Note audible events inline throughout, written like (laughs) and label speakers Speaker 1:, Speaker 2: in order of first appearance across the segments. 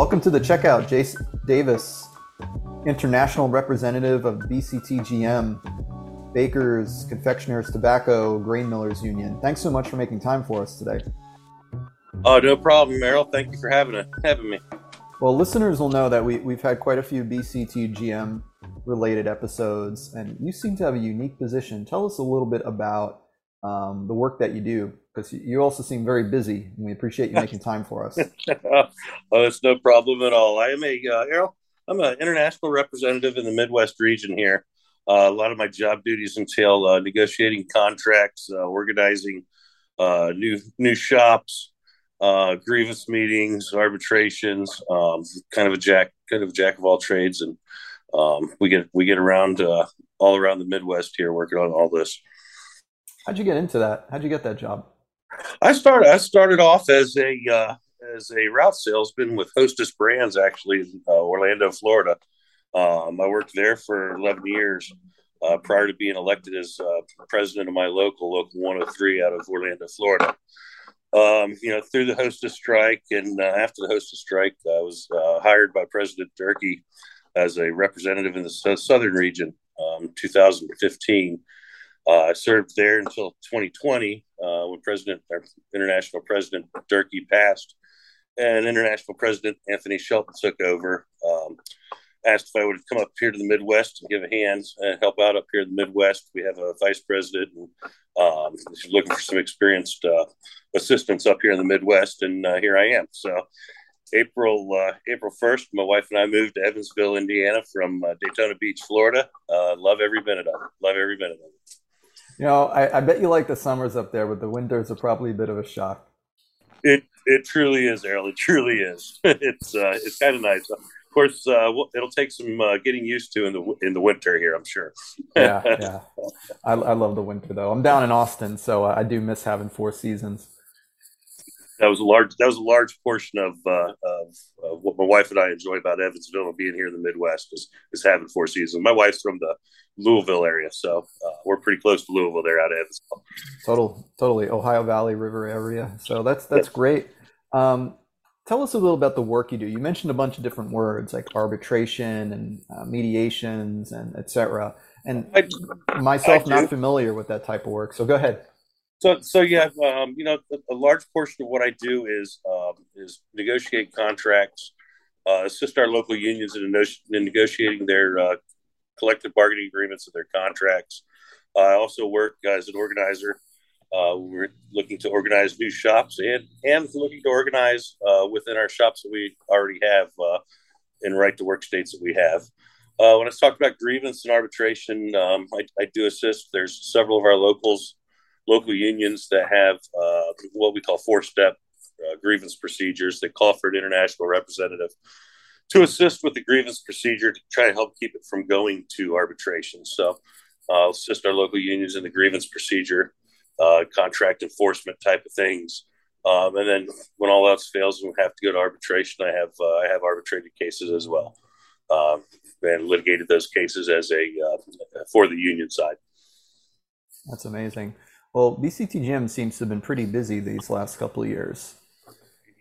Speaker 1: Welcome to the checkout, Jace Davis, international representative of BCTGM, Bakers, Confectioners, Tobacco, Grain Millers Union. Thanks so much for making time for us today.
Speaker 2: Oh, no problem, Errol. Thank you for having it, having me.
Speaker 1: Well, listeners will know that we, we've had quite a few BCTGM related episodes, and you seem to have a unique position. Tell us a little bit about um, the work that you do, because you also seem very busy, and we appreciate you (laughs) making time for us. (laughs)
Speaker 2: oh, it's no problem at all. I am a uh, Errol. I'm an international representative in the Midwest region here. Uh, a lot of my job duties entail uh, negotiating contracts, uh, organizing uh, new new shops, uh, grievance meetings, arbitrations. Um, kind of a jack, kind of a jack of all trades, and um, we get we get around all around the Midwest here working on all this.
Speaker 1: How'd you get into that? How'd you get that job?
Speaker 2: I started. I started off as a uh, as a route salesman with Hostess Brands, actually in uh, Orlando, Florida. Um, I worked there for 11 years uh, prior to being elected as uh, president of my local, Local 103, out of Orlando, Florida. Um, you know, through the Hostess strike and uh, after the Hostess strike, I was uh, hired by President Durkee as a representative in the southern region, um, 2015. Uh, I served there until 2020 uh, when President, our international president Durkee passed, and international president Anthony Shelton took over. Um, asked if I would come up here to the Midwest and give a hand and help out up here in the Midwest. We have a vice president and um, looking for some experienced uh, assistants up here in the Midwest, and uh, here I am. So. April uh, April first, my wife and I moved to Evansville, Indiana, from uh, Daytona Beach, Florida. love every minute of it. Love every minute of it.
Speaker 1: You know, I, I bet you like the summers up there, but the winters are probably a bit of a shock.
Speaker 2: It it truly is, Errol. It truly is. (laughs) it's uh, it's kind of nice. Of course, uh, it'll take some uh, getting used to in the in the winter here. I'm sure. (laughs)
Speaker 1: yeah, yeah. I, I love the winter though. I'm down in Austin, so I do miss having four seasons
Speaker 2: that was a large that was a large portion of, uh, of, of what my wife and I enjoy about Evansville and being here in the Midwest is is having four seasons. My wife's from the Louisville area, so uh, we're pretty close to Louisville there out of Evansville.
Speaker 1: Total, totally Ohio Valley River area. So that's that's yeah. great. Um, tell us a little about the work you do. You mentioned a bunch of different words like arbitration and uh, mediations and etc. And I, myself, I not familiar with that type of work. So go ahead.
Speaker 2: So, so yeah, um, you know, a, large portion of what I do is um, is negotiate contracts, uh, assist our local unions in, in negotiating their uh, collective bargaining agreements and their contracts. Uh, I also work as an organizer. Uh, we're looking to organize new shops and and looking to organize uh, within our shops that we already have uh, in right to work states that we have. when I talk about grievance and arbitration, um, I, I do assist. There's several of our locals local unions that have uh, what we call four step uh, grievance procedures that call for an international representative to assist with the grievance procedure to try to help keep it from going to arbitration. So, uh, assist our local unions in the grievance procedure, uh, contract enforcement type of things. Um, and then when all else fails and we have to go to arbitration, I have uh, I have arbitrated cases as well, um, and litigated those cases as a uh, for the union side.
Speaker 1: That's amazing. Well, BCTGM seems to have been pretty busy these last couple of years. (laughs)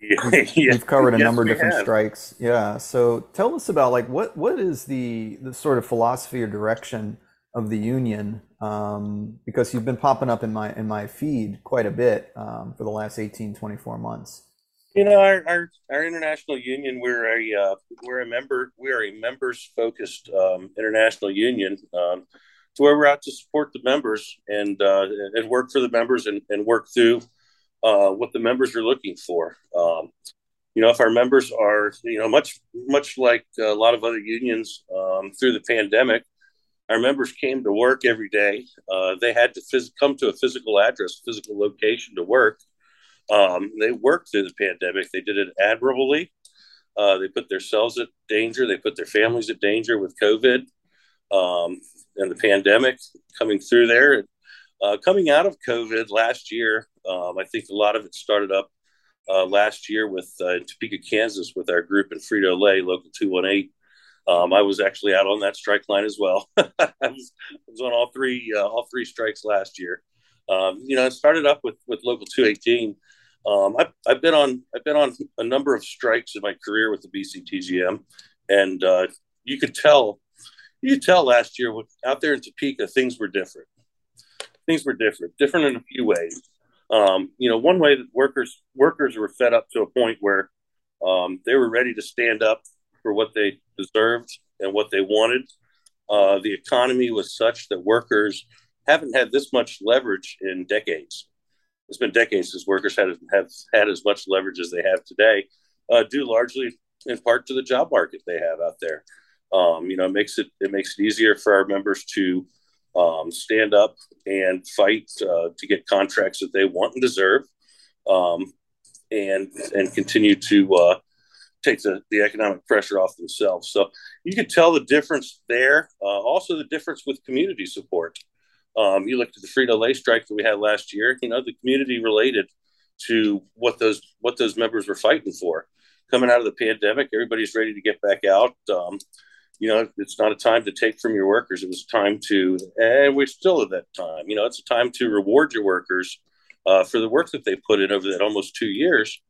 Speaker 1: Yeah, we've, yeah. covered a yes, number of different have. strikes. Yeah. So tell us about like what what is the the sort of philosophy or direction of the union? Um, because you've been popping up in my in my feed quite a bit um, for the last 18, 24 months.
Speaker 2: You know, our our, our international union, we're a uh, we're a member we are a members focused um, international union. To where we're out to support the members and uh, and work for the members and, and work through uh, what the members are looking for. Um, you know, if our members are, you know, much much like a lot of other unions um, through the pandemic, our members came to work every day. Uh, they had to phys- come to a physical address, physical location to work. Um, they worked through the pandemic. They did it admirably. Uh, they put themselves at danger. They put their families at danger with COVID. Um, and the pandemic coming through there. Uh, coming out of COVID last year, um, I think a lot of it started up uh, last year with uh, Topeka, Kansas, with our group in Frito Lay, Local 218. Um, I was actually out on that strike line as well. (laughs) I, was, I, was, on all three uh, all three strikes last year. Um, you know, I started up with with Local 218. Um, I've, I've been on I've been on a number of strikes in my career with the BCTGM, and uh, you could tell you tell last year out there in Topeka things were different. Things were different, different in a few ways. Um, you know, one way that workers workers were fed up to a point where um, they were ready to stand up for what they deserved and what they wanted. Uh, the economy was such that workers haven't had this much leverage in decades. It's been decades since workers had have had as much leverage as they have today, uh, due largely in part to the job market they have out there. Um, you know, it makes it it makes it easier for our members to um, stand up and fight uh, to get contracts that they want and deserve, um, and and continue to uh, take the, the economic pressure off themselves. So you can tell the difference there. Uh, also, the difference with community support. Um, you looked at the Frito Lay strike that we had last year. You know, the community related to what those what those members were fighting for. Coming out of the pandemic, everybody's ready to get back out. Um, you know, it's not a time to take from your workers. It was time to, and we're still at that time. You know, it's a time to reward your workers uh, for the work that they put in over that almost two years.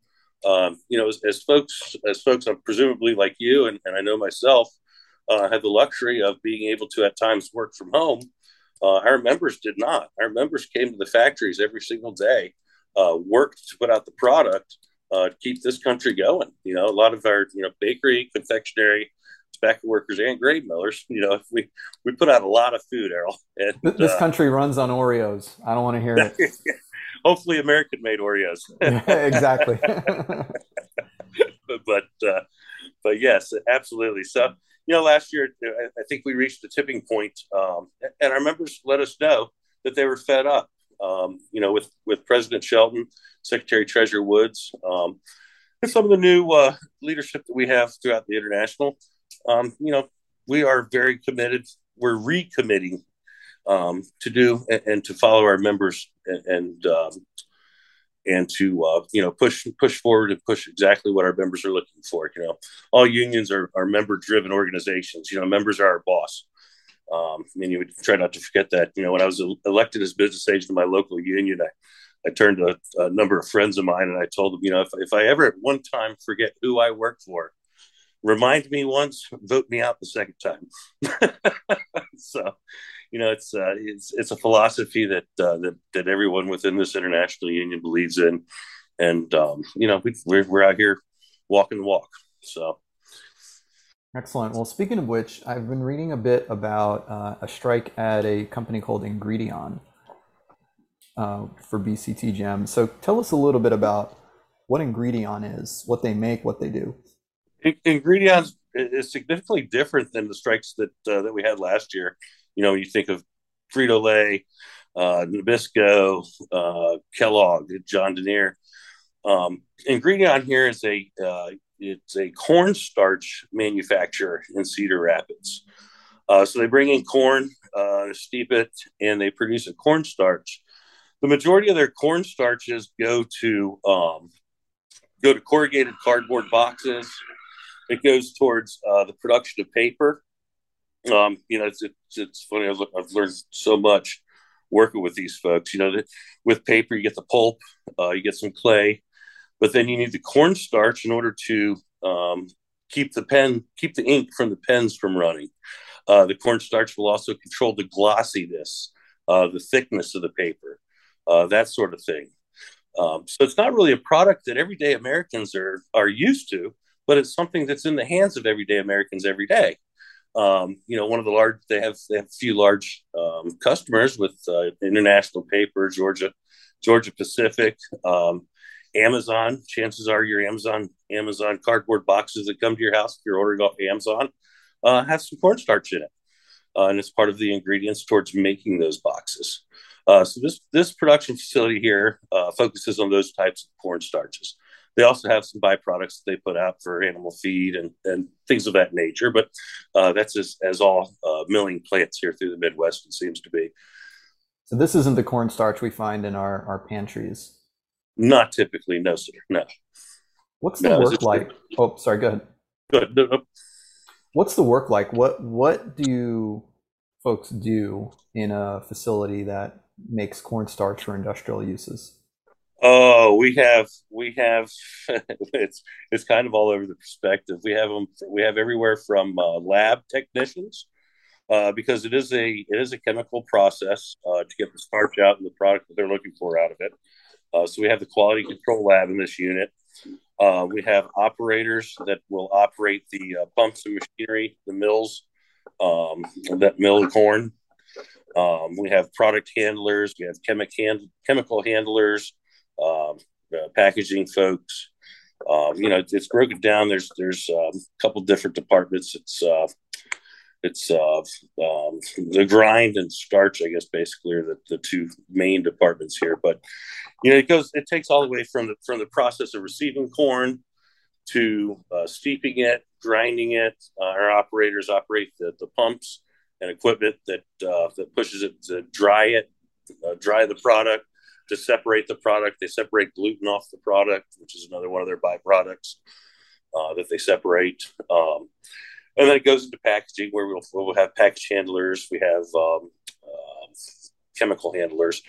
Speaker 2: Um, you know, as, as, folks, as folks, I'm presumably like you, and, and I know myself, uh, had the luxury of being able to at times work from home. Uh, our members did not. Our members came to the factories every single day, uh, worked to put out the product uh, keep this country going. You know, a lot of our, you know, bakery, confectionery, tobacco workers and grain millers. (laughs) You know, we we put out a lot of food, Errol. And,
Speaker 1: this uh, country runs on Oreos. I don't want to hear it. (laughs)
Speaker 2: hopefully, American made Oreos. (laughs)
Speaker 1: exactly.
Speaker 2: but uh, but yes, absolutely. So you know, last year I think we reached a tipping point, um, and our members let us know that they were fed up. Um, you know, with with President Shelton, Secretary Treasurer Woods, um, and some of the new uh, leadership that we have throughout the international um, you know, we are very committed. We're recommitting um, to do and, and, to follow our members and and, um, and to uh, you know push push forward and push exactly what our members are looking for. You know, all unions are, are member driven organizations. You know, members are our boss. Um, and you would try not to forget that. You know, when I was elected as business agent in my local union, I, I turned to a, a, number of friends of mine and I told them, you know, if, if I ever at one time forget who I work for, remind me once, vote me out the second time. (laughs) so, you know, it's uh, it's it's a philosophy that uh, that that everyone within this international union believes in, and um, you know, we, we're we're out here walking the walk. So.
Speaker 1: Excellent. Well, speaking of which, I've been reading a bit about uh, a strike at a company called Ingredion uh, for BCTGM. So tell us a little bit about what Ingredion is, what they make, what they do.
Speaker 2: Ingredion is significantly different than the strikes that uh, that we had last year. You know, you think of Frito Lay, uh, Nabisco, uh, Kellogg, John Deere. Um, Ingredion here is a uh, it's a cornstarch manufacturer in Cedar Rapids. Uh, so they bring in corn, uh, steep it, and they produce a cornstarch. The majority of their cornstarches go to um, go to corrugated cardboard boxes, it goes towards uh, the production of paper. Um, you know, it's, it's, it's funny. I've, I've, learned so much working with these folks. You know, that with paper, you get the pulp, uh, you get some clay, but then you need the cornstarch in order to um, keep the pen, keep the ink from the pens from running. Uh, the cornstarch will also control the glossiness, uh, the thickness of the paper, uh, that sort of thing. Um, so it's not really a product that everyday Americans are are used to but it's something that's in the hands of everyday Americans every day. Um, you know, one of the large they have they have a few large um, customers with uh, International Paper, Georgia, Georgia Pacific, um, Amazon. Chances are your Amazon Amazon cardboard boxes that come to your house if you're ordering off Amazon uh, have some cornstarch in it, uh, and it's part of the ingredients towards making those boxes. Uh, so this this production facility here uh, focuses on those types of cornstarches. They also have some byproducts that they put out for animal feed and, and things of that nature. But uh, that's as, as all uh, milling plants here through the Midwest, it seems to be.
Speaker 1: So this isn't the cornstarch we find in our, our pantries?
Speaker 2: Not typically, no, sir. No.
Speaker 1: What's the no, work like? Oh, sorry, go ahead.
Speaker 2: Good. No, no.
Speaker 1: What's the work like? What what do folks do in a facility that makes cornstarch for industrial uses?
Speaker 2: Oh, we have we have (laughs) it's it's kind of all over the perspective. We have them we have everywhere from uh, lab technicians uh, because it is a it is a chemical process uh, to get the starch out and the product that they're looking for out of it. Uh, so we have the quality control lab in this unit. Uh, we have operators that will operate the uh, pumps and machinery, the mills um, that mill corn. Um, we have product handlers. We have chemic hand, chemical handlers um, packaging folks. Um, you know, it's broken down. There's there's um, a couple different departments. It's uh, it's uh, um, the grind and starch, I guess, basically are the, the two main departments here. But you know, it goes it takes all the way from the from the process of receiving corn to uh, steeping it, grinding it. Uh, our operators operate the, the pumps and equipment that uh, that pushes it to dry it, uh, dry the product, to separate the product. They separate gluten off the product, which is another one of their byproducts uh, that they separate. Um, and then it goes into packaging where we'll, we'll have package handlers, we have um, uh, chemical handlers,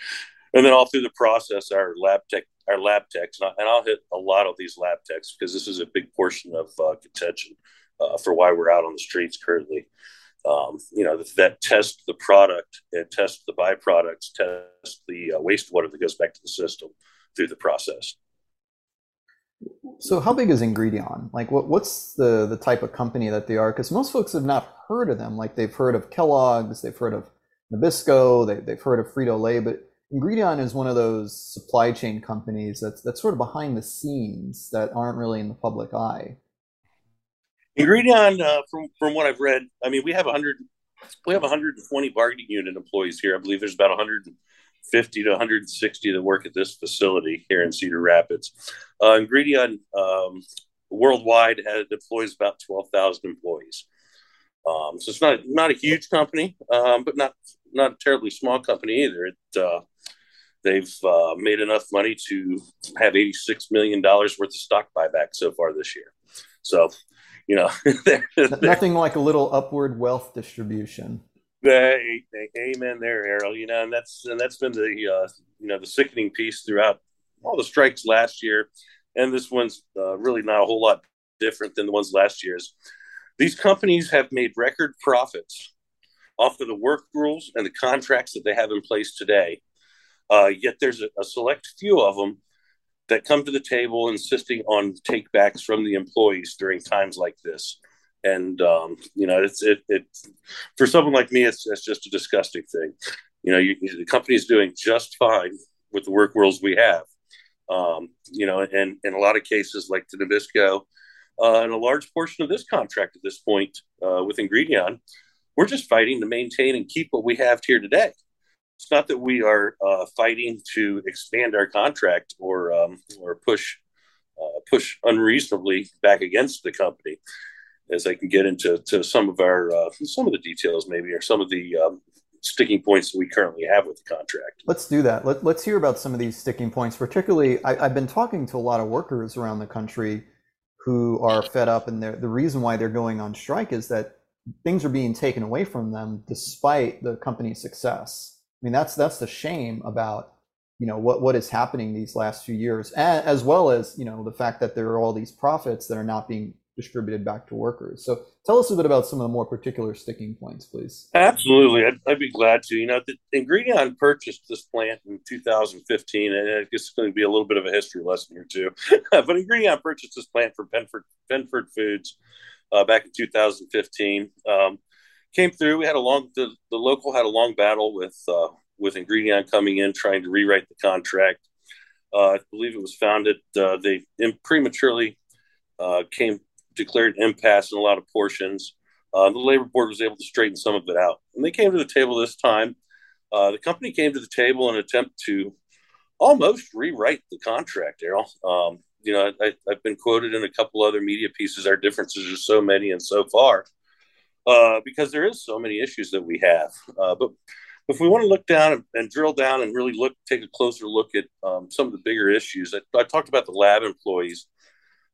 Speaker 2: and then all through the process, our lab tech, our lab techs, and, I, will hit a lot of these lab techs because this is a big portion of uh, contention uh, for why we're out on the streets currently um, you know, that test the product and test the byproducts, test the uh, wastewater that goes back to the system through the process.
Speaker 1: So, how big is Ingredion? Like, what, what's the the type of company that they are? Because most folks have not heard of them. Like, they've heard of Kellogg's, they've heard of Nabisco, they, they've heard of Frito Lay, but Ingredion is one of those supply chain companies that's that's sort of behind the scenes that aren't really in the public eye.
Speaker 2: Ingredion, uh, from from what I've read, I mean, we have 100, we have 120 bargaining unit employees here. I believe there's about 150 to 160 that work at this facility here in Cedar Rapids. Uh, Ingredion um, worldwide has employs about 12,000 employees. Um, so it's not not a huge company, um, but not not a terribly small company either. It uh, they've uh, made enough money to have 86 million dollars worth of stock buyback so far this year. So you know, (laughs)
Speaker 1: they're, they're, nothing like a little upward wealth distribution.
Speaker 2: They, amen there, Errol. You know, and that's and that's been the uh, you know the sickening piece throughout all the strikes last year, and this one's uh, really not a whole lot different than the ones last year's. These companies have made record profits off of the work rules and the contracts that they have in place today. Uh, yet there's a, a select few of them that come to the table insisting on takebacks from the employees during times like this. And um, you know, it's it, it for someone like me, it's, it's just a disgusting thing. You know, you, the company's doing just fine with the work rules we have. Um, you know, and in a lot of cases, like the Nabisco, uh, and a large portion of this contract at this point uh, with Ingredion, we're just fighting to maintain and keep what we have here today it's not that we are uh, fighting to expand our contract or um, or push uh, push unreasonably back against the company. As I can get into to some of our uh, some of the details, maybe, or some of the um, sticking points that we currently have with the contract.
Speaker 1: Let's do that. Let, us hear about some of these sticking points. Particularly, I, have been talking to a lot of workers around the country who are fed up, and the reason why they're going on strike is that things are being taken away from them despite the company's success. I mean, that's that's the shame about you know what what is happening these last few years, as well as you know the fact that there are all these profits that are not being distributed back to workers. So tell us a bit about some of the more particular sticking points, please.
Speaker 2: Absolutely, I'd, I'd be glad to. You know, the Ingredion purchased this plant in 2015, and I guess it's going to be a little bit of a history lesson here too. (laughs) but Ingredion purchased this plant from Penford Penford Foods uh, back in 2015. Um, came through. We had a long the, the local had a long battle with uh, with Ingredion coming in trying to rewrite the contract. Uh, I believe it was founded. Uh, they prematurely uh, came declared impasse in a lot of portions. Uh, the labor board was able to straighten some of it out, and they came to the table this time. Uh, the company came to the table in an attempt to almost rewrite the contract. Errol, um, you know, I, have been quoted in a couple other media pieces. Our differences are so many and so far uh, because there is so many issues that we have. Uh, but if we want to look down and, and, drill down and really look, take a closer look at um, some of the bigger issues. I, I talked about the lab employees.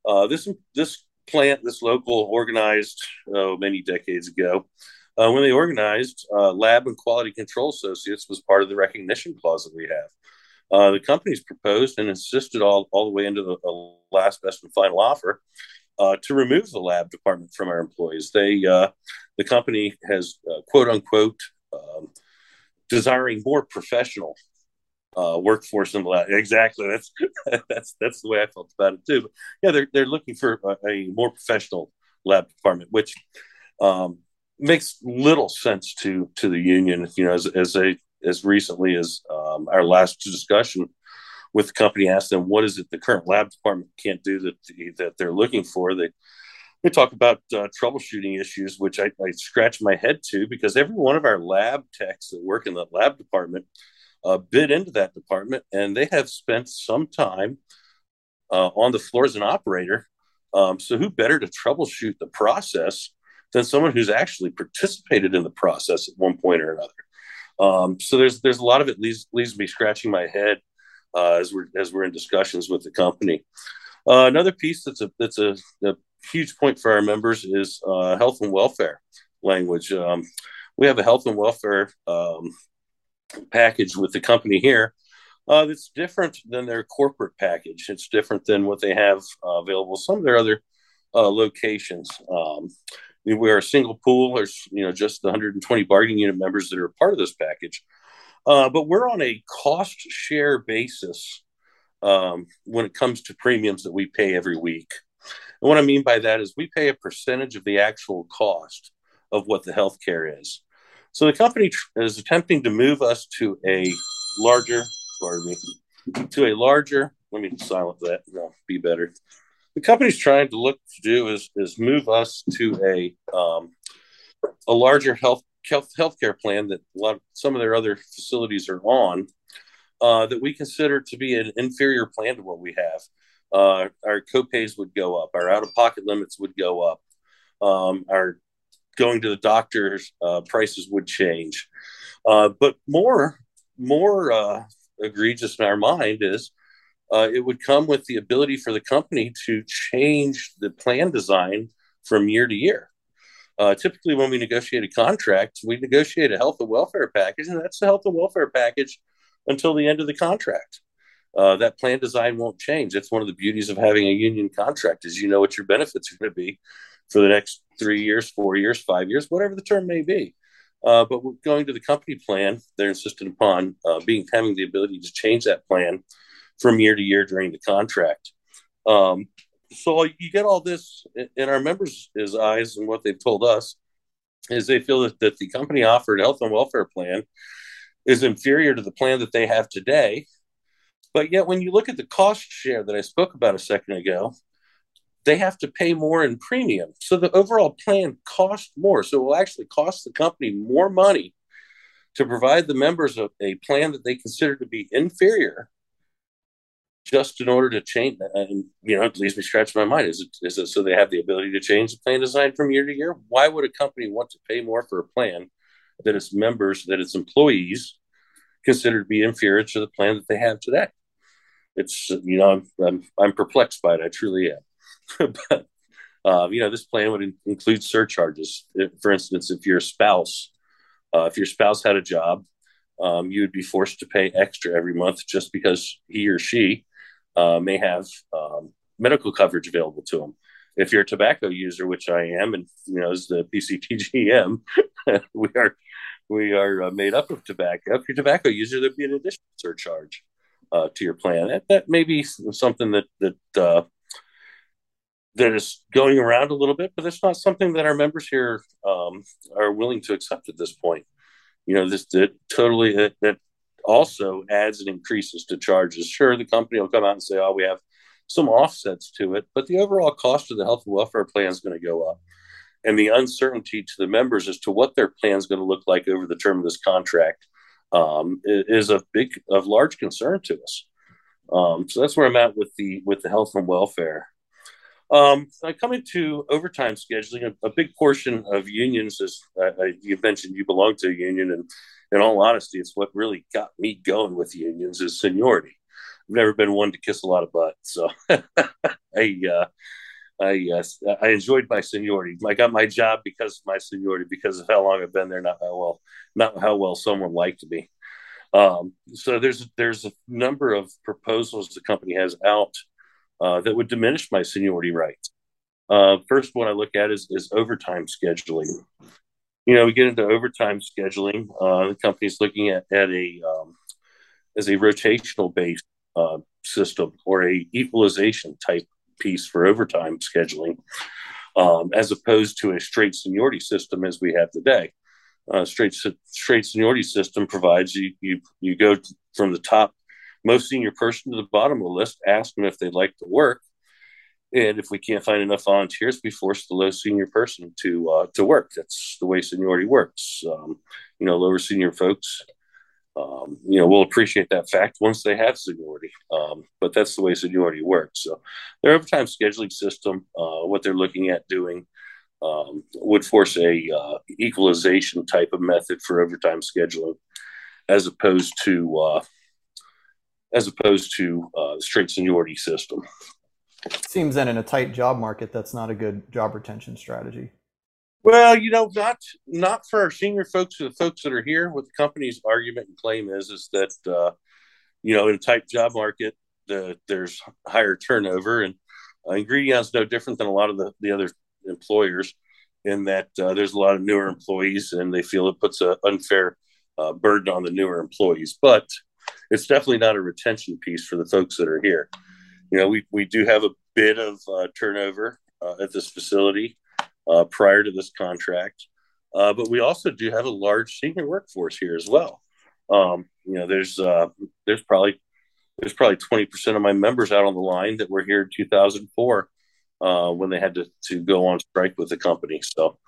Speaker 2: Uh, this this plant, this local organized oh, many decades ago. Uh, when they organized, uh, Lab and Quality Control Associates was part of the recognition clause that we have. Uh, the company's proposed and insisted all, all the way into the, the last best and final offer uh, to remove the lab department from our employees. They, uh, the company has uh, quote unquote um, desiring more professional uh, workforce in the lab. Exactly, that's (laughs) that's that's the way I felt about it too. But yeah, they're they're looking for a, a more professional lab department, which um, makes little sense to to the union. You know, as as a as recently as um, our last discussion with the company ask them what is it the current lab department can't do that that they're looking for? They they talk about uh, troubleshooting issues which I, I, scratch my head to because every one of our lab techs that work in the lab department uh, bid into that department and they have spent some time uh, on the floor as an operator. Um, so who better to troubleshoot the process than someone who's actually participated in the process at one point or another? Um, so there's there's a lot of it leaves leaves me scratching my head uh, as we're as we're in discussions with the company. Uh, another piece that's a that's a, a, huge point for our members is uh, health and welfare language. Um, we have a health and welfare um, package with the company here uh, that's different than their corporate package. It's different than what they have uh, available some of their other uh, locations. Um, we are a single pool. There's you know just the 120 bargaining unit members that are part of this package, uh, but we're on a cost share basis um, when it comes to premiums that we pay every week. And what I mean by that is we pay a percentage of the actual cost of what the healthcare is. So the company is attempting to move us to a larger, pardon me, to a larger. Let me silence that. No, be better the company's trying to look to do is is move us to a um, a larger health health healthcare plan that a lot of, some of their other facilities are on uh, that we consider to be an inferior plan to what we have. Uh, our copays would go up, our out of pocket limits would go up, um, our going to the doctor's uh, prices would change. Uh, but more more uh, egregious in our mind is uh, it would come with the ability for the company to change the plan design from year to year. Uh, typically, when we negotiate a contract, we negotiate a health and welfare package, and that's the health and welfare package until the end of the contract. Uh, that plan design won't change. That's one of the beauties of having a union contract is you know what your benefits are going to be for the next three years, four years, five years, whatever the term may be. Uh, but going to the company plan, they're insistent upon uh, being having the ability to change that plan from year to year during the contract. Um, so you get all this in our members' eyes, and what they've told us is they feel that, that the company offered health and welfare plan is inferior to the plan that they have today. But yet, when you look at the cost share that I spoke about a second ago, they have to pay more in premium. So the overall plan costs more. So it will actually cost the company more money to provide the members a, a plan that they consider to be inferior just in order to change that. And, you know, it leaves me scratching my mind. Is it, is it so they have the ability to change the plan design from year to year? Why would a company want to pay more for a plan that its members, that its employees consider to be inferior to the plan that they have today? It's, you know, I'm, I'm, I'm perplexed by it. I truly am. (laughs) but, uh, you know, this plan would in- include surcharges. If, for instance, if your spouse, uh, if your spouse had a job um, you would be forced to pay extra every month just because he or she uh, may have um, medical coverage available to them. If you're a tobacco user, which I am, and you know, as the BCTGM, (laughs) we are we are uh, made up of tobacco. If you're a tobacco user, there'd be an additional surcharge uh, to your plan. That, that may be something that that uh, that is going around a little bit, but it's not something that our members here um, are willing to accept at this point. You know, this that totally that, also adds and increases to charges. Sure, the company will come out and say, "Oh, we have some offsets to it," but the overall cost of the health and welfare plan is going to go up, and the uncertainty to the members as to what their plan is going to look like over the term of this contract um, is a big, of large concern to us. Um, so that's where I'm at with the with the health and welfare. Um, coming to overtime scheduling, a, a, big portion of unions as uh, you mentioned you belong to a union, and in all honesty, it's what really got me going with the unions is seniority. I've never been one to kiss a lot of butt, so (laughs) I uh, I uh, I enjoyed my seniority. I got my job because of my seniority, because of how long I've been there, not how well not how well someone liked me. Um, so there's there's a number of proposals the company has out uh, that would diminish my seniority rights. Uh, first one I look at is, is overtime scheduling. You know, we get into overtime scheduling. Uh, the company's looking at, at a um, as a rotational based uh, system or a equalization type piece for overtime scheduling, um, as opposed to a straight seniority system as we have today. Uh, straight straight seniority system provides you you you go from the top most senior person to the bottom of the list, ask them if they'd like to work, and if we can't find enough volunteers, we force the low senior person to uh, to work. That's the way seniority works. Um, you know, lower senior folks um, you know, we'll appreciate that fact once they have seniority. Um, but that's the way seniority works. So their overtime scheduling system, uh, what they're looking at doing, um, would force a uh, equalization type of method for overtime scheduling, as opposed to uh, as opposed to uh, straight seniority system.
Speaker 1: Seems that in a tight job market, that's not a good job retention strategy.
Speaker 2: Well, you know, not not for our senior folks, or the folks that are here. What the company's argument and claim is is that uh, you know, in a tight job market, the, there's higher turnover, and uh, Ingredion's no different than a lot of the, the other employers in that uh, there's a lot of newer employees, and they feel it puts an unfair uh, burden on the newer employees. But it's definitely not a retention piece for the folks that are here. You know, we we do have a bit of uh, turnover uh, at this facility uh, prior to this contract. Uh, but we also do have a large senior workforce here as well. Um, you know, there's uh, there's probably there's probably 20% of my members out on the line that were here in 2004 uh, when they had to, to go on strike with the company. So,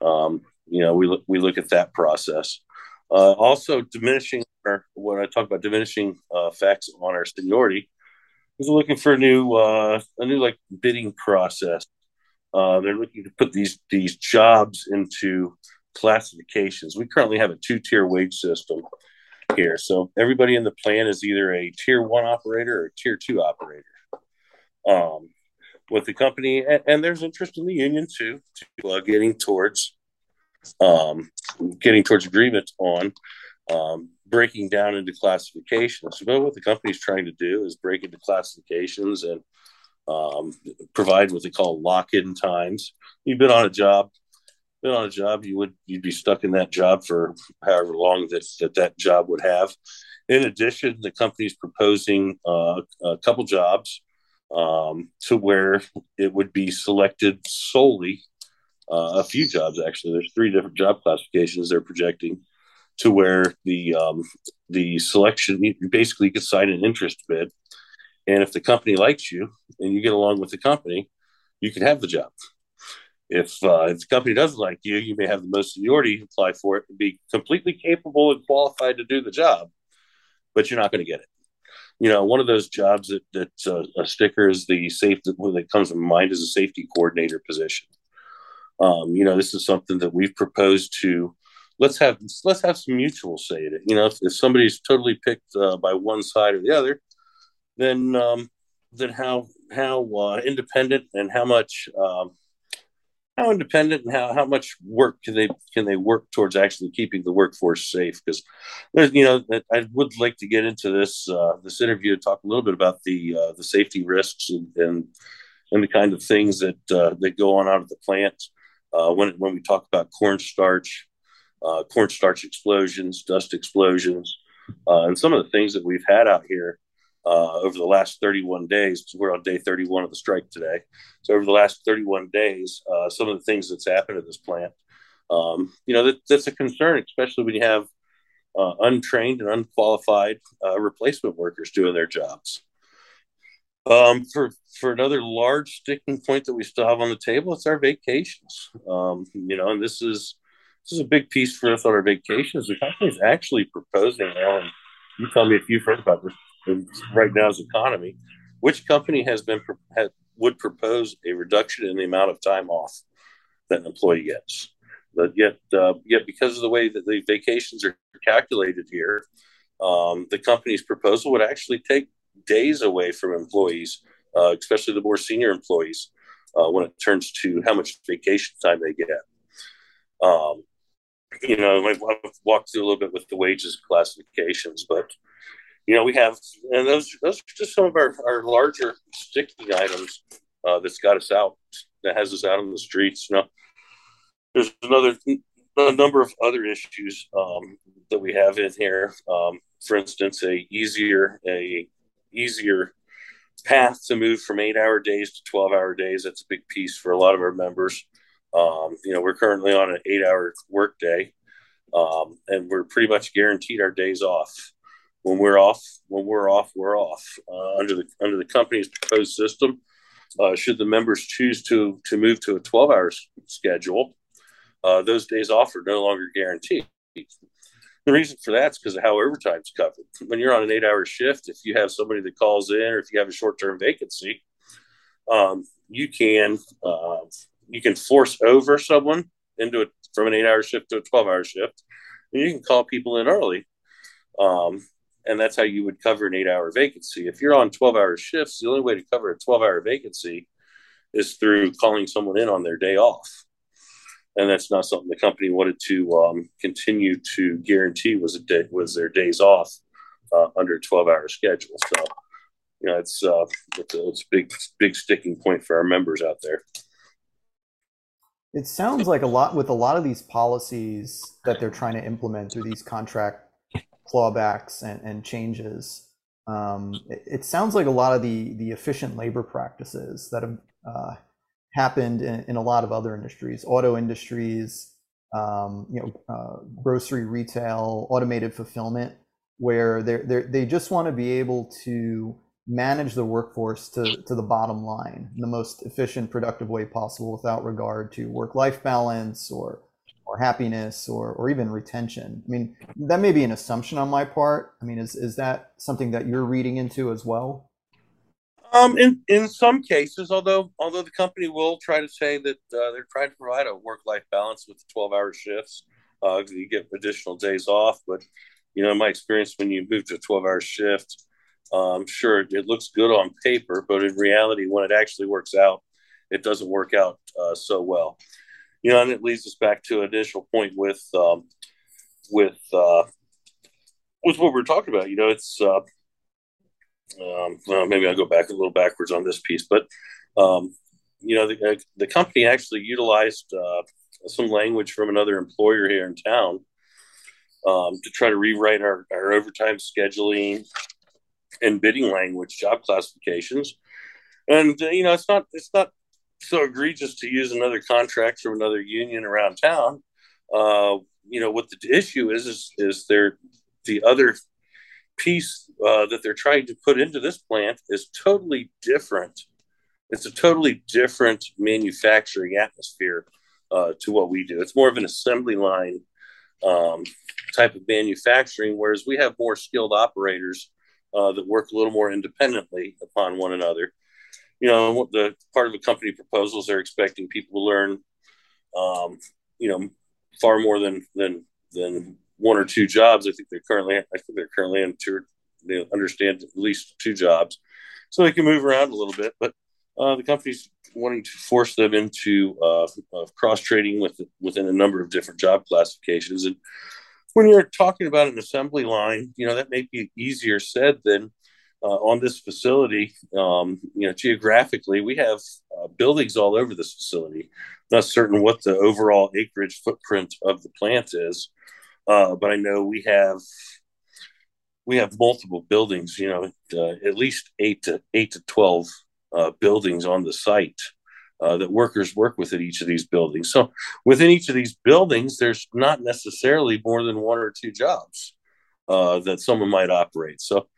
Speaker 2: um, you know, we look, we look at that process. Also, diminishing our, when I talk about diminishing facts on our seniority, is looking for a new uh, a new like bidding process uh, they're looking to put these these jobs into classifications. We currently have a two tier wage system here, so everybody in the plan is either a tier one operator or a tier two operator. Um, with the company, and, and, there's interest in the union too, to uh, getting towards um, getting towards agreement on um, breaking down into classifications. But what the company's trying to do is break into classifications and um, provide what they call lock-in times. You've been on a job, been on a job, you would you'd be stuck in that job for however long that that, that job would have. In addition, the company's proposing uh, a couple jobs um, to where it would be selected solely. Uh, a few jobs actually. There's three different job classifications they're projecting to where the um, the selection you basically could sign an interest bid and if the company likes you and you get along with the company, you can have the job. If uh, if the company doesn't like you, you may have the most seniority apply for it and be completely capable and qualified to do the job, but you're not going to get it. You know, one of those jobs that that uh, a sticker is the safe that comes to mind is a safety coordinator position. Um, you know, this is something that we've proposed to let's have let's have some mutual say in it. You know, if, if somebody's totally picked uh, by one side or the other, then um, then how how uh, independent and how much um, how independent and how, how much work can they can they work towards actually keeping the workforce safe? Because there's you know I would like to get into this uh, this interview to talk a little bit about the uh, the safety risks and, and, and the kind of things that uh, that go on out of the plant uh, when when we talk about cornstarch, uh, cornstarch explosions, dust explosions, uh, and some of the things that we've had out here uh, over the last 31 days. We're on day 31 of the strike today. So over the last 31 days, uh, some of the things that's happened at this plant, um, you know, that, that's a concern, especially when you have uh, untrained and unqualified uh, replacement workers doing their jobs. Um, for for another large sticking point that we still have on the table, it's our vacations. Um, you know, and this is this is a big piece for us on our vacations. The company is actually proposing, Alan. You tell me if you've heard about this right now's economy, which company has been would propose a reduction in the amount of time off that an employee gets? But yet, uh, yet because of the way that the vacations are calculated here, um, the company's proposal would actually take days away from employees, uh, especially the more senior employees, uh, when it turns to how much vacation time they get. Um, you know, I've walked through a little bit with the wages classifications, but you know, we have, and those those are just some of our, our larger sticking items uh, that's got us out, that has us out on the streets. You know, there's another a number of other issues um, that we have in here. Um, for instance, a easier a easier path to move from eight hour days to 12 hour days. That's a big piece for a lot of our members. Um, you know, we're currently on an eight hour work day, um, and we're pretty much guaranteed our days off. When we're off, when we're off, we're off. Uh, under the under the company's proposed system, uh, should the members choose to to move to a 12 hour schedule, uh, those days off are no longer guaranteed. The reason for that is because of how overtime's covered. When you're on an eight hour shift, if you have somebody that calls in or if you have a short term vacancy, um, you can uh, you can force over someone into it from an eight hour shift to a 12 hour shift. And you can call people in early. Um, and that's how you would cover an eight hour vacancy. If you're on 12 hour shifts, the only way to cover a 12 hour vacancy is through calling someone in on their day off and that's not something the company wanted to um, continue to guarantee was a day was their days off uh, under a 12 hour schedule so you know it's uh, it's a, it's a big big sticking point for our members out there
Speaker 1: it sounds like a lot with a lot of these policies that they're trying to implement through these contract clawbacks and, and changes um, it, it, sounds like a lot of the the efficient labor practices that have uh, happened in, in a lot of other industries, auto industries, um, you know, uh, grocery retail, automated fulfillment, where they they they just want to be able to manage the workforce to, to the bottom line in the most efficient, productive way possible without regard to work-life balance or or happiness or, or even retention. I mean, that may be an assumption on my part. I mean, is, is that something that you're reading into as well?
Speaker 2: Um, in in some cases, although although the company will try to say that uh, they're trying to provide a work life balance with twelve hour shifts, uh, you get additional days off. But you know, in my experience, when you move to a twelve hour shift, um, sure it looks good on paper, but in reality, when it actually works out, it doesn't work out uh, so well. You know, and it leads us back to an initial point with um, with uh, with what we are talking about. You know, it's uh, um, well, maybe I'll go back a little backwards on this piece, but um, you know, the, the company actually utilized uh, some language from another employer here in town um, to try to rewrite our, our overtime scheduling and bidding language, job classifications. And uh, you know, it's not it's not so egregious to use another contract from another union around town. Uh, you know, what the issue is is is there the other piece uh, that they're trying to put into this plant is totally different. It's a totally different manufacturing atmosphere uh, to what we do. It's more of an assembly line um, type of manufacturing, whereas we have more skilled operators uh, that work a little more independently upon one another. You know, the part of the company proposals they're expecting people to learn, um, you know, far more than than than one or two jobs. I think they're currently I think they're currently in two they understand at least two jobs, so they can move around a little bit. But uh, the company's wanting to force them into uh, cross trading with within a number of different job classifications. And when you're talking about an assembly line, you know that may be easier said than uh, on this facility. Um, you know, geographically, we have uh, buildings all over this facility. Not certain what the overall acreage footprint of the plant is, uh, but I know we have we have multiple buildings. You know, uh, at least eight to eight to twelve uh, buildings on the site uh, that workers work with each of these buildings. So within each of these buildings, there's not necessarily more than one or two jobs uh, that someone might operate. So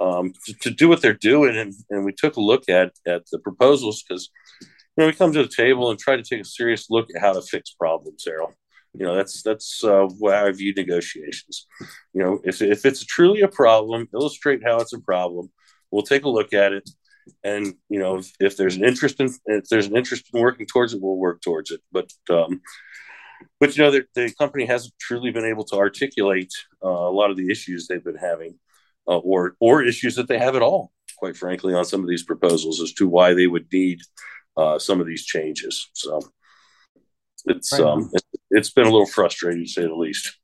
Speaker 2: um, to, to, do what they're doing, and, and we took a look at at the proposals because you know we come to the table and try to take a serious look at how to fix problems, Errol. You know, that's that's uh, how I view negotiations. You know, if if it's truly a problem, illustrate how it's a problem. We'll take a look at it, and you know, if, if there's an interest in if there's an interest in working towards it, we'll work towards it. But um, but you know, the, the company hasn't truly been able to articulate uh, a lot of the issues they've been having, uh, or or issues that they have at all. Quite frankly, on some of these proposals as to why they would need uh, some of these changes. So it's right. um, it's been a little frustrating to say the least.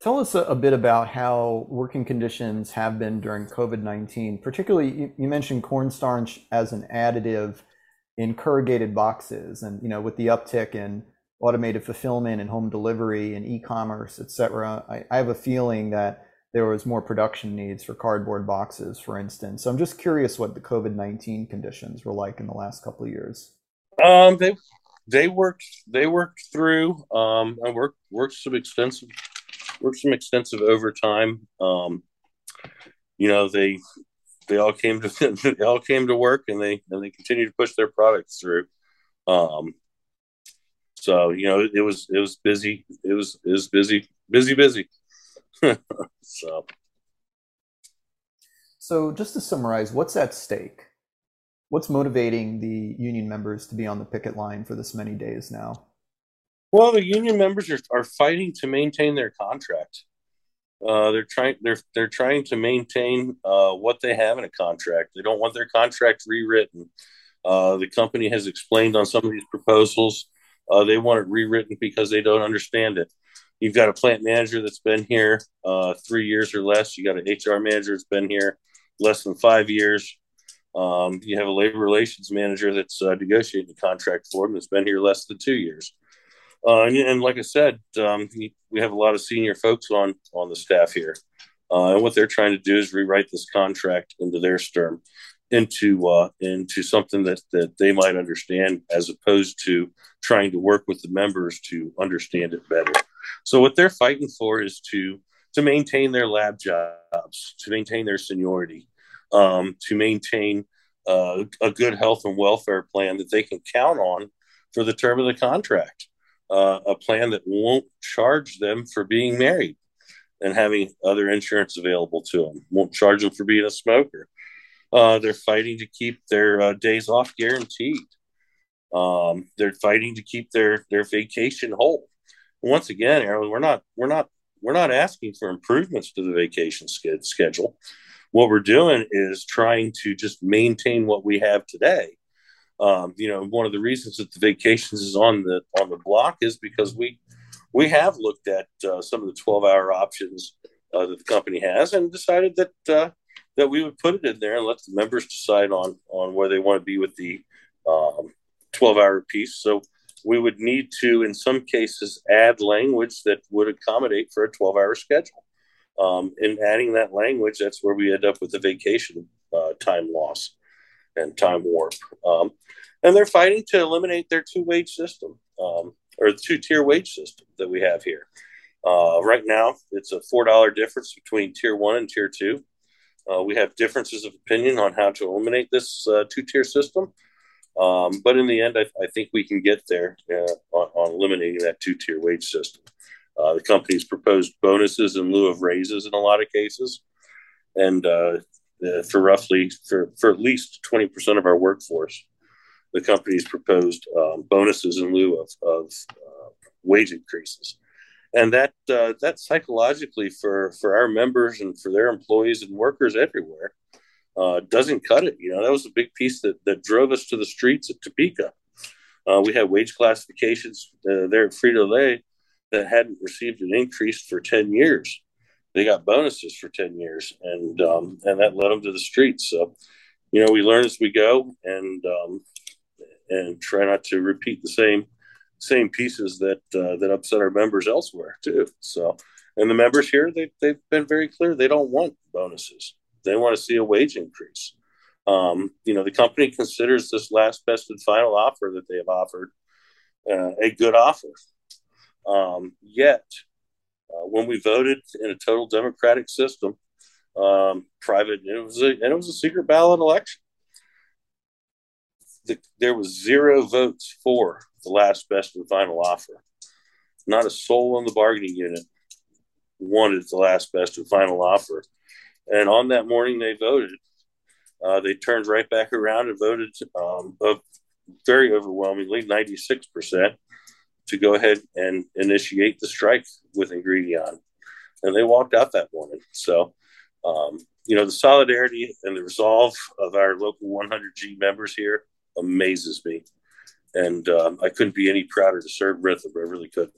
Speaker 1: Tell us a, bit about how working conditions have been during COVID 19. Particularly, you, you mentioned cornstarch as an additive in corrugated boxes, and you know, with the uptick in automated fulfillment and home delivery and e-commerce, et cetera, I, I have a feeling that there was more production needs for cardboard boxes, for instance. So I'm just curious what the COVID nineteen conditions were like in the last couple of years.
Speaker 2: Um, they they worked they worked through. Um, I worked worked some extensive worked some extensive overtime. Um, you know they they all came to (laughs) they all came to work and they and they continue to push their products through. Um, so you know it, was it was busy. It was it was busy busy busy. (laughs) so.
Speaker 1: So just to summarize, what's at stake? What's motivating the union members to be on the picket line for this many days now?
Speaker 2: Well, the union members are, are fighting to maintain their contract. Uh, they're trying they're they're trying to maintain uh, what they have in a contract. They don't want their contract rewritten. Uh, the company has explained on some of these proposals uh, they want it rewritten because they don't understand it. You've got a plant manager that's been here uh, three years or less. You got an HR manager that's been here less than five years. Um, you have a labor relations manager that's uh, negotiating the contract for them that's been here less than two years. Uh, and, and, like I said, um, we have a lot of senior folks on on the staff here, uh, and what they're trying to do is rewrite this contract into their term, into uh, into something that that they might understand, as opposed to trying to work with the members to understand it better. So what they're fighting for is to to maintain their lab jobs, to maintain their seniority, um, to maintain uh, a good health and welfare plan that they can count on for the term of the contract. Uh, a plan that won't charge them for being married and having other insurance available to them, won't charge them for being a smoker. Uh, they're fighting to keep their uh, days off guaranteed. Um, they're fighting to keep their their vacation whole. Once again, Errol, we're not we're not we're not asking for improvements to the vacation schedule what we're doing is trying to just maintain what we have today. Um, you know, one of the reasons that the vacations is on the on the block is because we we have looked at uh, some of the 12 hour options uh, that the company has and decided that uh, that we would put it in there and let the members decide on on where they want to be with the um, 12 hour piece. So we would need to, in some cases, add language that would accommodate for a 12 hour schedule. Um, in adding that language, that's where we end up with the vacation uh, time loss and time warp. Um, and they're fighting to eliminate their two wage system um, or two tier wage system that we have here. Uh, right now, it's a $4 difference between tier one and tier two. Uh, we have differences of opinion on how to eliminate this uh, two tier system. Um, but in the end, I, I, think we can get there uh, on, on eliminating that two tier wage system. Uh, the company's proposed bonuses in lieu of raises in a lot of cases, and uh, uh, for roughly for, for at least twenty percent of our workforce, the company's proposed um, bonuses in lieu of, of uh, wage increases, and that uh, that psychologically for for our members and for their employees and workers everywhere uh, doesn't cut it. You know that was a big piece that that drove us to the streets at Topeka. we had wage classifications there at Frito Lay that hadn't received an increase for 10 years. They got bonuses for 10 years, and um, and that led them to the streets. So, you know, we learn as we go, and um, and try not to repeat the same same pieces that uh, that upset our members elsewhere too. So, and the members here, they they've been very clear. They don't want bonuses. They want to see a wage increase. Um, you know, the company considers this last best and final offer that they have offered uh, a good offer. Um, yet, uh, when we voted in a total democratic system, um, private, it was a, and it was a secret ballot election. The, there was zero votes for the last best and final offer. Not a soul in the bargaining unit wanted the last best and final offer. And on that morning, they voted. Uh, they turned right back around and voted um, very overwhelmingly, 96%, to go ahead and initiate the strike with Ingredion. And they walked out that morning. So, um, you know, the solidarity and the resolve of our local 100G members here amazes me. And um, I couldn't be any prouder to serve Rhythm. I really couldn't.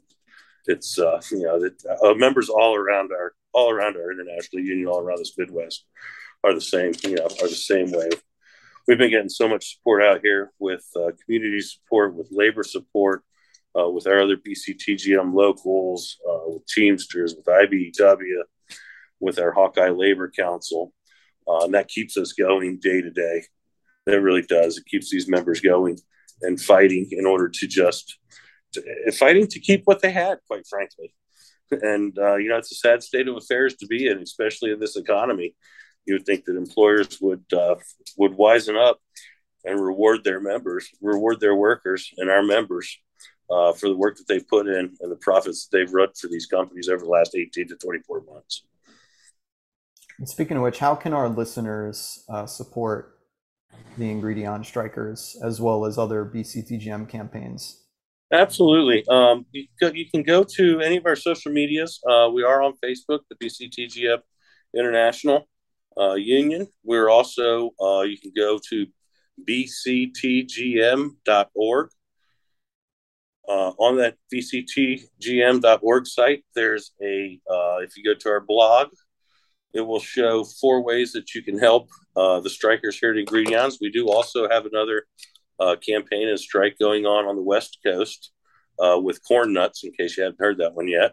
Speaker 2: it's uh, you know that uh, members all around our all around our international union, all around this Midwest, are the same. You know, are the same way. We've been getting so much support out here with uh, community support, with labor support, uh, with our other BCTGM locals, uh, with Teamsters, with IBEW, with our Hawkeye Labor Council, uh, and that keeps us going day to day. It really does. It keeps these members going and fighting in order to just to, fighting to keep what they had, quite frankly. And uh, you know, it's a sad state of affairs to be in, especially in this economy. You would think that employers would uh, would wisen up and reward their members, reward their workers and our members uh, for the work that they've put in and the profits that they've run for these companies over the last 18 to 24 months.
Speaker 1: And speaking of which, how can our listeners uh, support the Ingredion Strikers as well as other BCTGM campaigns?
Speaker 2: Absolutely. Um, you, you, can go to any of our social medias. Uh, we are on Facebook, the BCTGM International uh, Union. We're also, uh, you can go to bctgm.org. Uh, on that bctgm.org site, there's a, uh, if you go to our blog, it will show four ways that you can help uh, the strikers here at Ingredions. We do also have another uh, campaign and strike going on on the West Coast uh, with corn nuts. In case you haven't heard that one yet,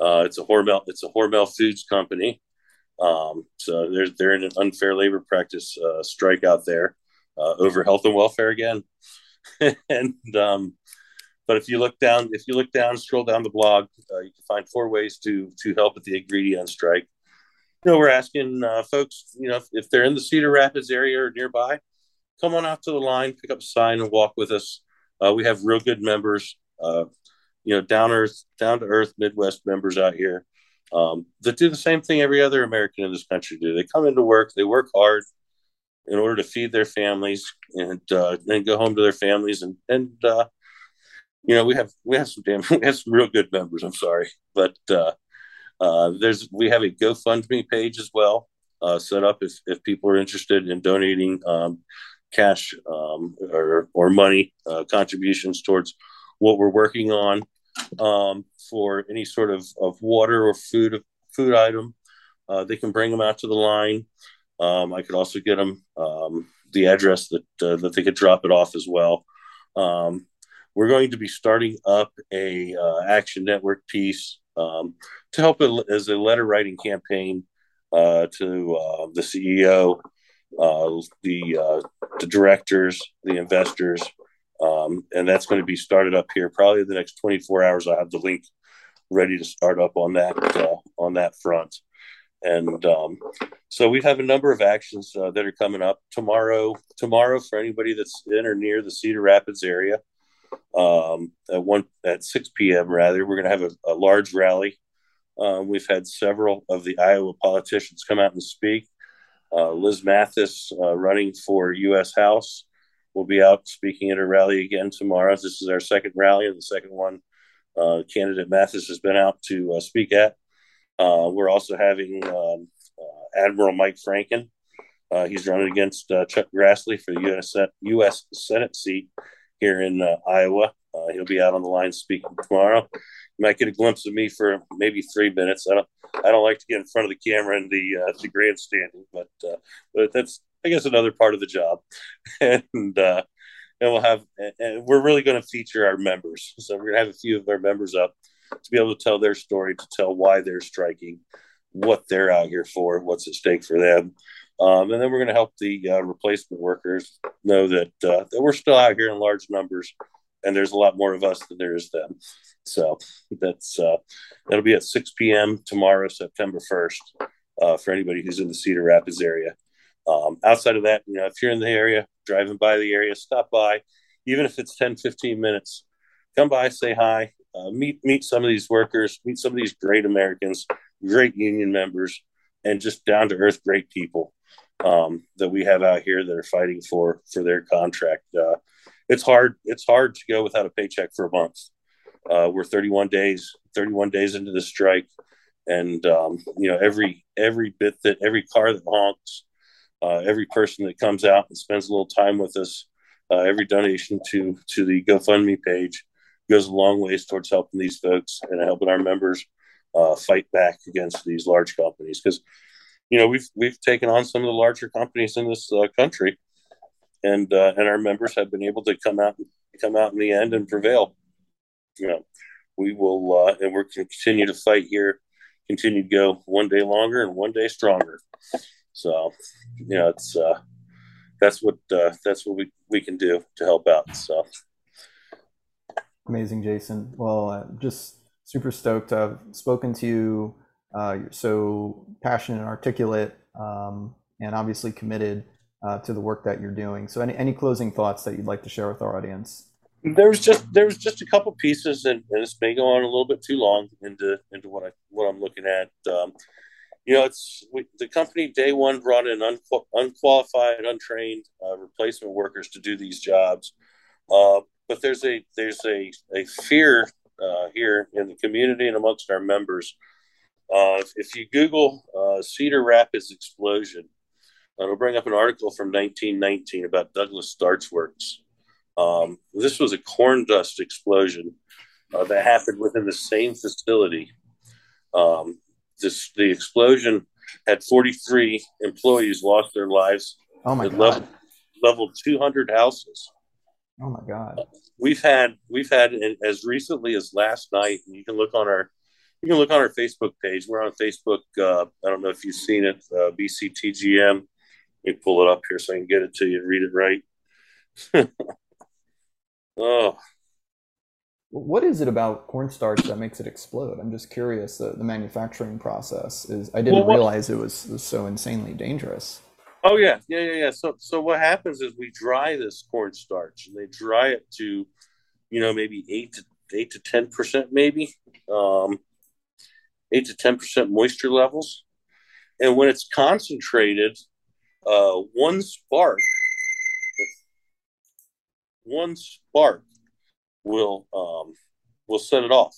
Speaker 2: uh, it's a Hormel. It's a Hormel Foods company. Um, so they're they're in an unfair labor practice strike out there over health and welfare again. (laughs) and um, but if you look down, if you look down, scroll down the blog, you can find four ways to to help with the Ingredion strike you know, we're asking uh, folks, you know, if, if, they're in the Cedar Rapids area or nearby, come on out to the line, pick up a sign, and walk with us. Uh, we have real good members, uh, you know, down earth, down to earth Midwest members out here um, that do the same thing every other American in this country do. They come into work, they work hard in order to feed their families, and uh, then go home to their families. And and uh, you know, we have we have some damn (laughs) we have some real good members. I'm sorry, but uh, uh, there's we have a GoFundMe page as well uh, set up if, if people are interested in donating um, cash um, or, or money uh, contributions towards what we're working on um, for any sort of, of water or food food item. Uh, they can bring them out to the line. Um, I could also get them um, the address that uh, that they could drop it off as well. Um, we're going to be starting up a Action Network piece um, to help as a letter writing campaign uh, to uh, the CEO, uh, the uh, the directors, the investors, um, and that's going to be started up here probably the next 24 hours. I have the link ready to start up on that uh, on that front. And um, so we have a number of actions uh, that are coming up tomorrow. Tomorrow, for anybody that's in or near the Cedar Rapids area, um, at one at 6 p.m. Rather, we're going to have a, a, large rally. Uh, we've had several of the Iowa politicians come out and speak. Uh, Liz Mathis, uh, running for U.S. House, will be out speaking at a rally again tomorrow. This is our second rally, and the second one uh, candidate Mathis has been out to uh, speak at. Uh, we're also having um, Admiral Mike Franken. he's running against Chuck Grassley for the U.S. U.S. Senate seat here in uh, Iowa. Uh, he'll be out on the line speaking tomorrow. You might get a glimpse of me for maybe three minutes. I don't, I don't like to get in front of the camera and the uh, the grandstanding, but uh, but that's I guess another part of the job. (laughs) and uh, and we'll have and we're really going to feature our members. So we're going to have a few of our members up to be able to tell their story, to tell why they're striking, what they're out here for, what's at stake for them, um, and then we're going to help the uh, replacement workers know that, uh, that we're still out here in large numbers, and there's a lot more of us than there is them. So that's uh, that'll be at 6 p.m. tomorrow, September 1st, uh, for anybody who's in the Cedar Rapids area. Um, outside of that, you know, if you're in the area, driving by the area, stop by, even if it's 10, 15 minutes, come by, say hi, uh, meet meet some of these workers, meet some of these great Americans, great union members, and just down to earth great people um, that we have out here that are fighting for for their contract. Uh, it's hard. It's hard to go without a paycheck for a month. Uh, we're 31 days 31 days into the strike, and um, you know every every bit that every car that honks, uh, every person that comes out and spends a little time with us, uh, every donation to to the GoFundMe page goes a long ways towards helping these folks and helping our members uh, fight back against these large companies. Because you know we've we've taken on some of the larger companies in this uh, country and uh, and our members have been able to come out come out in the end and prevail. You know we will uh, and we're going to continue to fight here continue to go one day longer and one day stronger. So you know it's uh that's what uh that's what we we can do to help out so.
Speaker 1: Amazing jason. Well uh, just super stoked i've spoken to you. Uh, you're so passionate and articulate um, and obviously committed uh, to the work that you're doing. So any, any closing thoughts that you'd like to share with our audience?
Speaker 2: There's just there's just a couple pieces, and, and, this may go on a little bit too long into into what I what I'm looking at. Um, you know, it's we, the company day one brought in unqual, unqualified, untrained uh, replacement workers to do these jobs, uh, but there's a there's a a fear uh, here in the community and amongst our members. Uh, if, you Google uh, Cedar Rapids explosion, it'll bring up an article from 1919 about Douglas Starch Works um, this was a corn dust explosion uh, that happened within the same facility. Um, this the explosion had 43 employees lost their lives.
Speaker 1: Oh my it god!
Speaker 2: Leveled, leveled 200 houses.
Speaker 1: Oh my god!
Speaker 2: We've had we've had as recently as last night, and you can look on our you can look on our Facebook page. We're on Facebook. Uh, I don't know if you've seen it, uh, BCTGM. Let me pull it up here so I can get it to you and read it right. (laughs) Oh.
Speaker 1: What is it about cornstarch that makes it explode? I'm just curious. The, the manufacturing process is. I didn't well, realize it was, was so insanely dangerous.
Speaker 2: Oh yeah, yeah, yeah, yeah. So, so what happens is we dry this cornstarch, and they dry it to, you know, maybe eight to eight to ten percent, maybe, um, eight to ten percent moisture levels, and when it's concentrated, uh, one spark one spark will um, will set it off.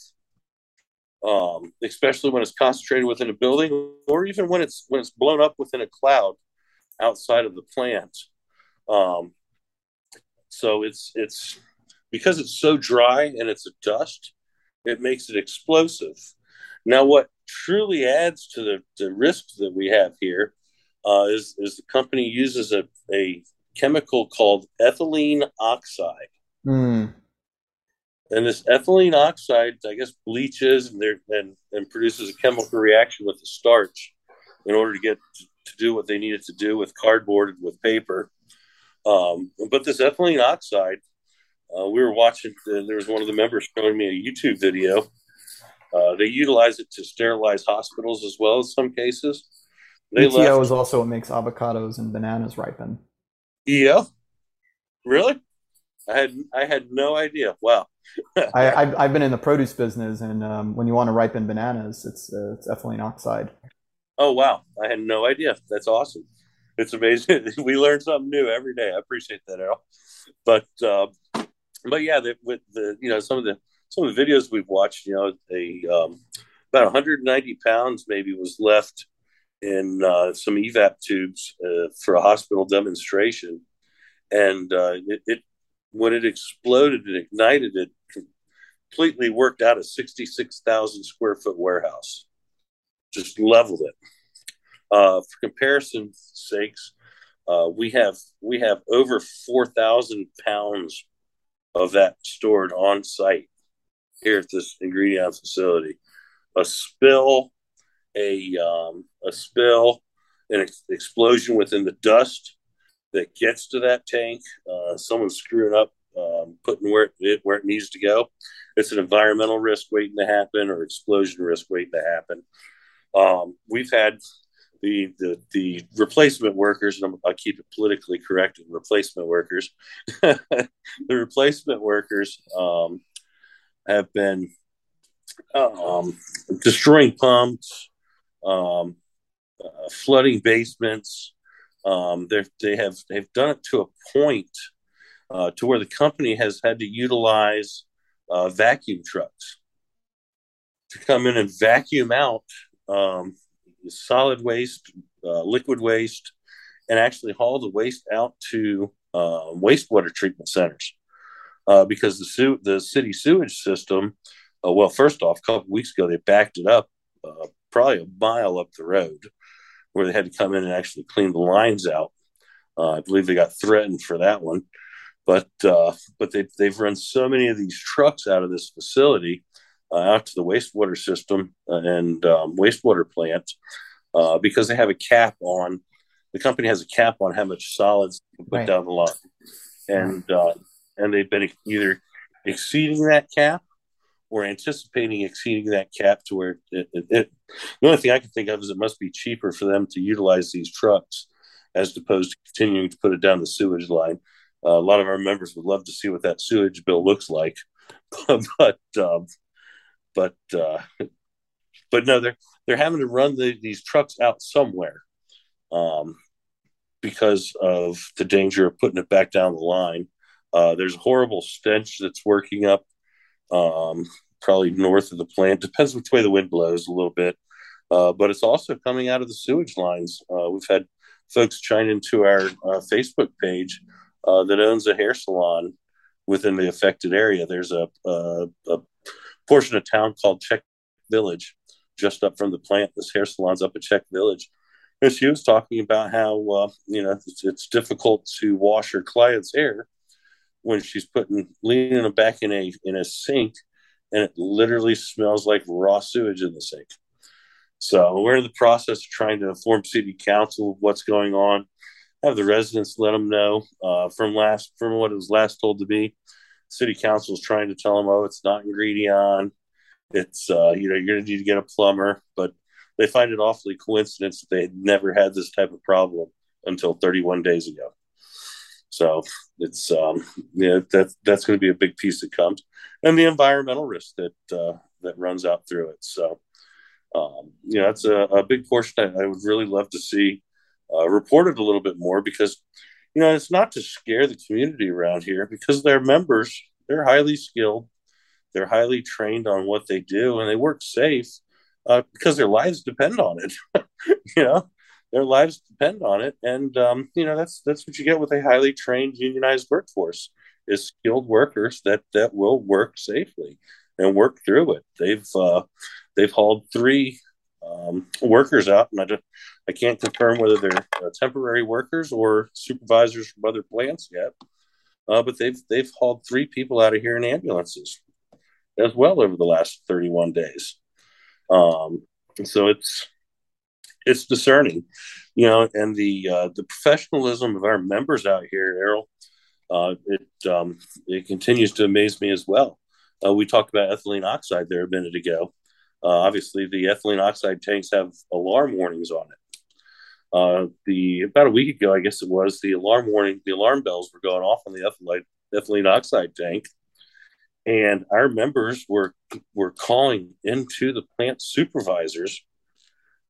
Speaker 2: Um, especially when it's concentrated within a building, or even when it's when it's blown up within a cloud outside of the plant. Um, so it's it's because it's so dry and it's a dust, it makes it explosive. Now, what truly adds to the, the risk that we have here uh, is is the company uses a, a chemical called ethylene oxide.
Speaker 1: Mm.
Speaker 2: And this ethylene oxide, I guess, bleaches and, and, and produces a chemical reaction with the starch in order to get to, do what they needed to do with cardboard and with paper. Um, but this ethylene oxide, uh, we were watching, uh, there was one of the members showing me a YouTube video. Uh, they utilize it to sterilize hospitals as well as some cases.
Speaker 1: They ETO left, is also what makes avocados and bananas ripen.
Speaker 2: Yeah. Really? I had I had no idea. Wow. (laughs)
Speaker 1: I, I've, I've been in the produce business, and um, when you want to ripen bananas, it's uh, it's ethylene oxide.
Speaker 2: Oh wow! I had no idea. That's awesome. It's amazing. (laughs) we learn something new every day. I appreciate that. But uh, but yeah, the, with the you know some of the some of the videos we've watched, you know, a um, about 190 pounds maybe was left in uh, some evap tubes uh, for a hospital demonstration, and uh, it, it, when it exploded and ignited, it completely worked out a sixty-six thousand square foot warehouse, just leveled it. Uh, for comparison's sakes, uh, we have we have over four thousand pounds of that stored on site here at this Ingredion facility. A spill a um, a spill, an ex- explosion within the dust that gets to that tank. Uh, someone screwing up, um, putting where it where it needs to go. It's an environmental risk waiting to happen, or explosion risk waiting to happen. Um, we've had the, the the replacement workers, and I'll keep it politically correct. and Replacement workers, (laughs) the replacement workers um, have been um, destroying pumps, um, uh, flooding basements. Um, they have they've done it to a point uh, to where the company has had to utilize uh, vacuum trucks to come in and vacuum out um, solid waste, uh, liquid waste, and actually haul the waste out to uh, wastewater treatment centers. uh, because the su- the city sewage system. Uh, well, first off, a couple weeks ago they backed it up uh, probably a mile up the road, where they had to come in and actually clean the lines out. Uh, I believe they got threatened for that one, but but they they've run so many of these trucks out of this facility out to the wastewater system and um, wastewater plant because they have a cap on the company has a cap on how much solids can put right. down the line, and uh, and they've been either exceeding that cap or anticipating exceeding that cap to where it, it, it, the only thing I can think of is it must be cheaper for them to utilize these trucks as opposed to continuing to put it down the sewage line. Uh, a lot of our members would love to see what that sewage bill looks like, (laughs) but um, but uh, (laughs) but no, they're they're having to run the, these trucks out somewhere. Um, because of the danger of putting it back down the line. Uh, there's a horrible stench that's working up, um, probably north of the plant. Depends which way the wind blows a little bit, uh, but it's also coming out of the sewage lines. Uh, we've had folks chime into our uh, Facebook page uh, that owns a hair salon within the affected area. There's a, a, a portion of town called Czech Village, just up from the plant. This hair salon's up at Czech Village And she was talking about how uh, you know it's, it's, difficult to wash her client's hair when she's putting leaning them back in a in a sink, and it literally smells like raw sewage in the sink. So we're in the process of trying to inform city council of what's going on. Have the residents let them know. Uh, from last from what it was last told to me, city council is trying to tell them, oh, it's not Ingredion. It's uh, you know you're going to need to get a plumber, but they find it awfully coincidence that they had never had this type of problem until 31 days ago. So it's um, yeah, that's that's going to be a big piece that comes, and the environmental risk that uh, that runs out through it. So um, you know, that's a, a big portion I, I, would really love to see uh, reported a little bit more because you know it's not to scare the community around here because their members they're highly skilled, they're highly trained on what they do, and they work safe uh, because their lives depend on it. (laughs) you know, their lives depend on it, and um, you know that's that's what you get with a highly trained unionized workforce is skilled workers that that will work safely and work through it. They've uh, they've hauled three um, workers out, and I just I can't confirm whether they're uh, temporary workers or supervisors from other plants yet. Uh, but they've they've hauled three people out of here in ambulances as well over the last 31 days. Um, so it's it's discerning, you know, and the uh, the professionalism of our members out here, Errol, uh, it um, it continues to amaze me as well. Uh, we talked about ethylene oxide there a minute ago. Uh, obviously, the ethylene oxide tanks have alarm warnings on it. Uh, the about a week ago, I guess it was, the alarm warning, the alarm bells were going off on the ethylene, ethylene oxide tank, and our members were were calling into the plant supervisors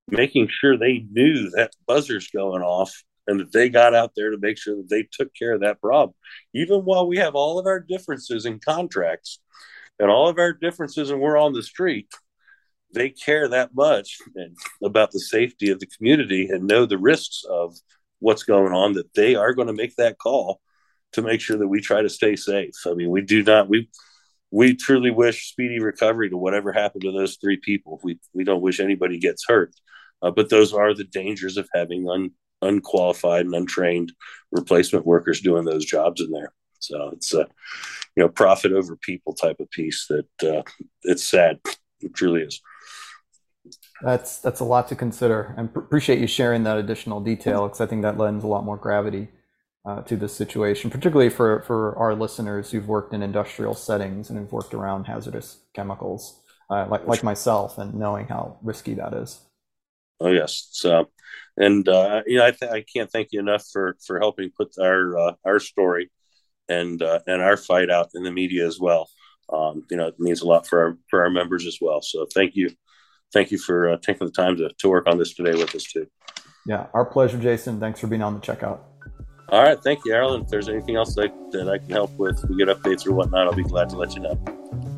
Speaker 2: making sure they knew that buzzer's going off and that they got out there to make sure that they took care of that problem even while we have all of our differences in contracts and all of our differences and we're on the street they care that much about the safety of the community and know the risks of what's going on that they are going to make that call to make sure that we try to stay safe i mean we do not we we truly wish speedy recovery to whatever happened to those three people. We we don't wish anybody gets hurt, uh, but those are the dangers of having un, unqualified and untrained replacement workers doing those jobs in there. So it's a you know profit over people type of piece that uh, it's sad. It truly is.
Speaker 1: That's that's a lot to consider, and pr- appreciate you sharing that additional detail because I think that lends a lot more gravity uh, to this situation, particularly for, for our listeners who've worked in industrial settings and have worked around hazardous chemicals, uh, like, like myself, and knowing how risky that is.
Speaker 2: Oh, yes. So, and, uh, you know, I, th- I can't thank you enough for, for helping put our, uh, our story and, uh, and our fight out in the media as well. Um, you know, it means a lot for our, for our members as well. So thank you. Thank you for uh, taking the time to, to work on this today with us too.
Speaker 1: Yeah, our pleasure, Jason. Thanks for being on the checkout.
Speaker 2: All right. Thank you, Errol. If there's anything else that, that I can help with, we get updates or whatnot, I'll be glad to let you know.